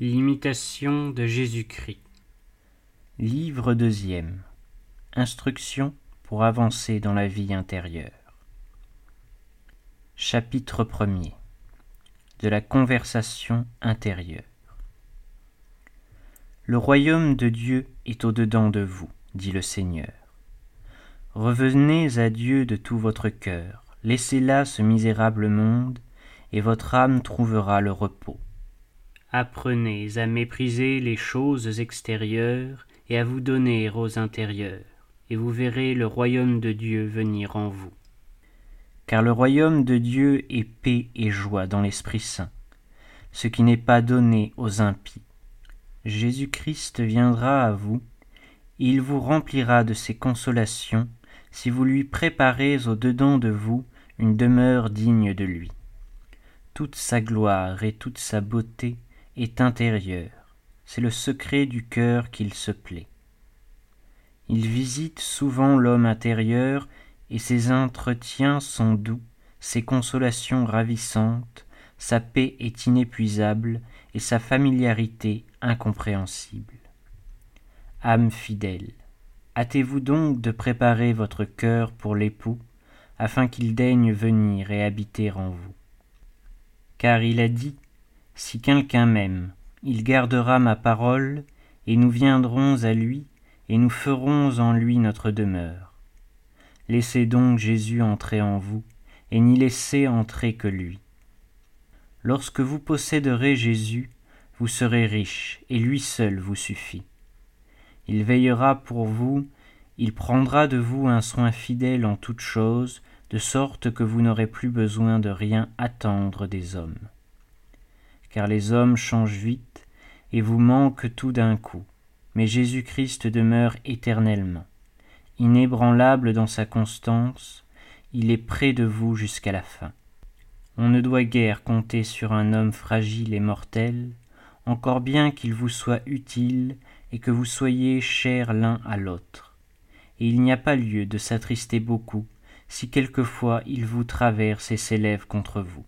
L'imitation de Jésus-Christ. Livre deuxième. Instruction pour avancer dans la vie intérieure. Chapitre premier. De la conversation intérieure. Le royaume de Dieu est au-dedans de vous, dit le Seigneur. Revenez à Dieu de tout votre cœur, laissez là ce misérable monde, et votre âme trouvera le repos. Apprenez à mépriser les choses extérieures et à vous donner aux intérieures, et vous verrez le royaume de Dieu venir en vous. Car le royaume de Dieu est paix et joie dans l'Esprit Saint, ce qui n'est pas donné aux impies. Jésus-Christ viendra à vous, il vous remplira de ses consolations si vous lui préparez au-dedans de vous une demeure digne de lui. Toute sa gloire et toute sa beauté est intérieur, c'est le secret du cœur qu'il se plaît. Il visite souvent l'homme intérieur, et ses entretiens sont doux, ses consolations ravissantes, sa paix est inépuisable, et sa familiarité incompréhensible. Âme fidèle, hâtez-vous donc de préparer votre cœur pour l'époux, afin qu'il daigne venir et habiter en vous. Car il a dit si quelqu'un m'aime, il gardera ma parole, et nous viendrons à lui, et nous ferons en lui notre demeure. Laissez donc Jésus entrer en vous, et n'y laissez entrer que lui. Lorsque vous posséderez Jésus, vous serez riche, et lui seul vous suffit. Il veillera pour vous, il prendra de vous un soin fidèle en toutes choses, de sorte que vous n'aurez plus besoin de rien attendre des hommes car les hommes changent vite et vous manquent tout d'un coup. Mais Jésus-Christ demeure éternellement. Inébranlable dans sa constance, il est près de vous jusqu'à la fin. On ne doit guère compter sur un homme fragile et mortel, encore bien qu'il vous soit utile et que vous soyez chers l'un à l'autre. Et il n'y a pas lieu de s'attrister beaucoup si quelquefois il vous traverse et s'élève contre vous.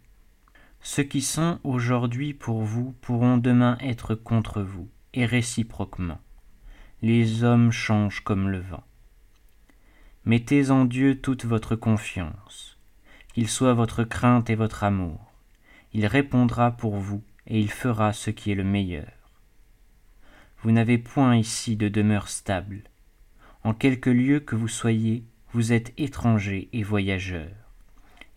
Ceux qui sont aujourd'hui pour vous pourront demain être contre vous, et réciproquement. Les hommes changent comme le vent. Mettez en Dieu toute votre confiance. qu'il soit votre crainte et votre amour. Il répondra pour vous, et il fera ce qui est le meilleur. Vous n'avez point ici de demeure stable. En quelque lieu que vous soyez, vous êtes étranger et voyageur,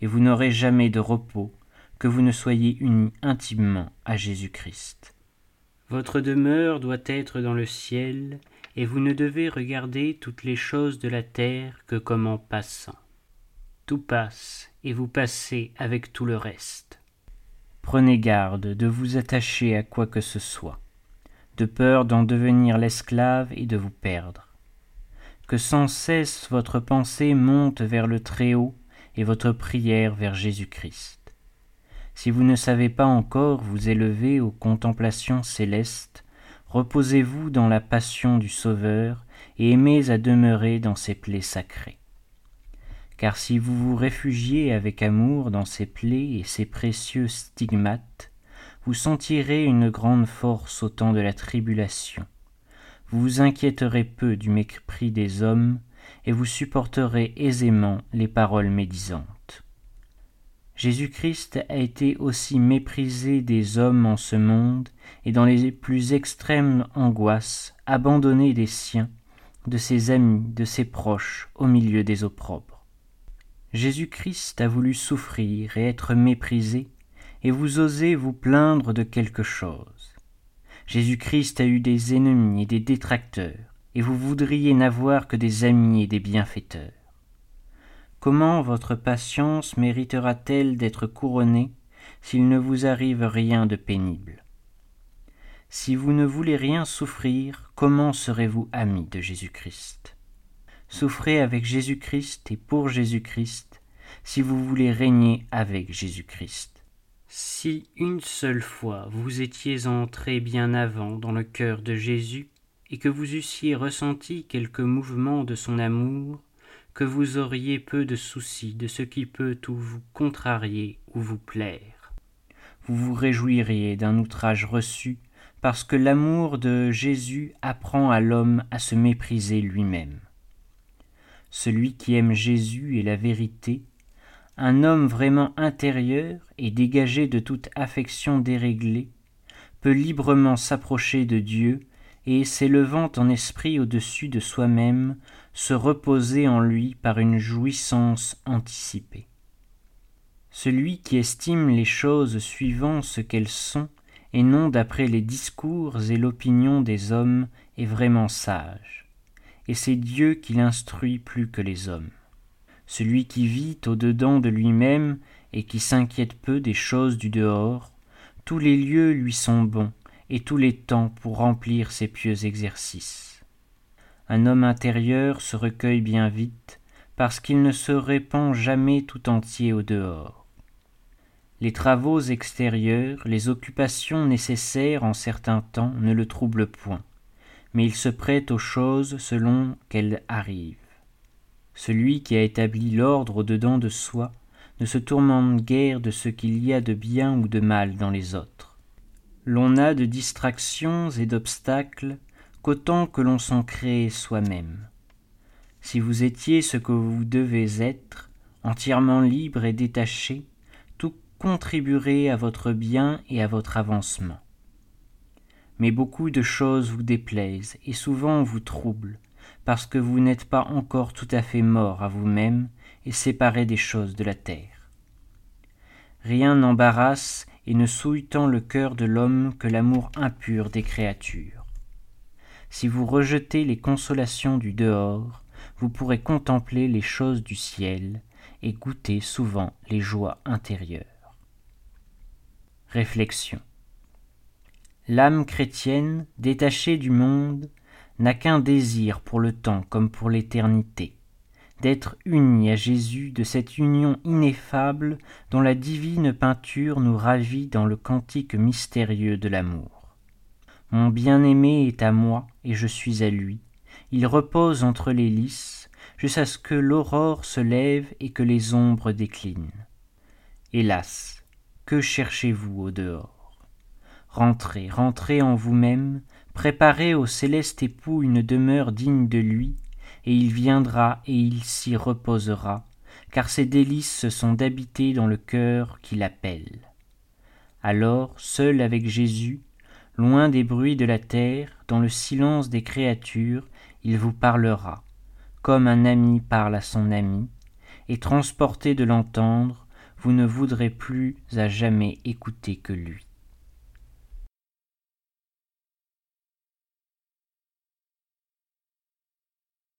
et vous n'aurez jamais de repos que vous ne soyez unis intimement à Jésus-Christ. Votre demeure doit être dans le ciel, et vous ne devez regarder toutes les choses de la terre que comme en passant. Tout passe, et vous passez avec tout le reste. Prenez garde de vous attacher à quoi que ce soit, de peur d'en devenir l'esclave et de vous perdre. Que sans cesse votre pensée monte vers le Très-Haut et votre prière vers Jésus-Christ. Si vous ne savez pas encore vous élever aux contemplations célestes, reposez-vous dans la passion du Sauveur et aimez à demeurer dans ses plaies sacrées. Car si vous vous réfugiez avec amour dans ses plaies et ses précieux stigmates, vous sentirez une grande force au temps de la tribulation. Vous vous inquiéterez peu du mépris des hommes, et vous supporterez aisément les paroles médisantes. Jésus-Christ a été aussi méprisé des hommes en ce monde, et dans les plus extrêmes angoisses, abandonné des siens, de ses amis, de ses proches, au milieu des opprobres. Jésus-Christ a voulu souffrir et être méprisé, et vous osez vous plaindre de quelque chose. Jésus-Christ a eu des ennemis et des détracteurs, et vous voudriez n'avoir que des amis et des bienfaiteurs. Comment votre patience méritera-t-elle d'être couronnée s'il ne vous arrive rien de pénible? Si vous ne voulez rien souffrir, comment serez-vous ami de Jésus-Christ? Souffrez avec Jésus-Christ et pour Jésus-Christ si vous voulez régner avec Jésus-Christ. Si une seule fois vous étiez entré bien avant dans le cœur de Jésus, et que vous eussiez ressenti quelque mouvement de son amour, que vous auriez peu de soucis de ce qui peut ou vous contrarier ou vous plaire. Vous vous réjouiriez d'un outrage reçu parce que l'amour de Jésus apprend à l'homme à se mépriser lui-même. Celui qui aime Jésus et la vérité, un homme vraiment intérieur et dégagé de toute affection déréglée, peut librement s'approcher de Dieu et, s'élevant en esprit au-dessus de soi-même, se reposer en lui par une jouissance anticipée. Celui qui estime les choses suivant ce qu'elles sont et non d'après les discours et l'opinion des hommes est vraiment sage, et c'est Dieu qui l'instruit plus que les hommes. Celui qui vit au-dedans de lui-même et qui s'inquiète peu des choses du dehors, tous les lieux lui sont bons et tous les temps pour remplir ses pieux exercices. Un homme intérieur se recueille bien vite parce qu'il ne se répand jamais tout entier au dehors les travaux extérieurs, les occupations nécessaires en certains temps ne le troublent point, mais il se prête aux choses selon qu'elles arrivent. Celui qui a établi l'ordre au-dedans de soi ne se tourmente guère de ce qu'il y a de bien ou de mal dans les autres. L'on a de distractions et d'obstacles qu'autant que l'on s'en crée soi-même. Si vous étiez ce que vous devez être, entièrement libre et détaché, contribuerez à votre bien et à votre avancement. Mais beaucoup de choses vous déplaisent et souvent vous troublent, parce que vous n'êtes pas encore tout à fait mort à vous-même et séparé des choses de la terre. Rien n'embarrasse et ne souille tant le cœur de l'homme que l'amour impur des créatures. Si vous rejetez les consolations du dehors, vous pourrez contempler les choses du ciel et goûter souvent les joies intérieures. Réflexion. L'âme chrétienne, détachée du monde, n'a qu'un désir pour le temps comme pour l'éternité, d'être unie à Jésus de cette union ineffable dont la divine peinture nous ravit dans le cantique mystérieux de l'amour. Mon bien-aimé est à moi et je suis à lui. Il repose entre les lys jusqu'à ce que l'aurore se lève et que les ombres déclinent. Hélas, que cherchez-vous au dehors? Rentrez, rentrez en vous-même, préparez au céleste époux une demeure digne de lui, et il viendra et il s'y reposera, car ses délices sont d'habiter dans le cœur qui l'appelle. Alors, seul avec Jésus, loin des bruits de la terre, dans le silence des créatures, il vous parlera, comme un ami parle à son ami, et transporté de l'entendre, vous ne voudrez plus à jamais écouter que lui.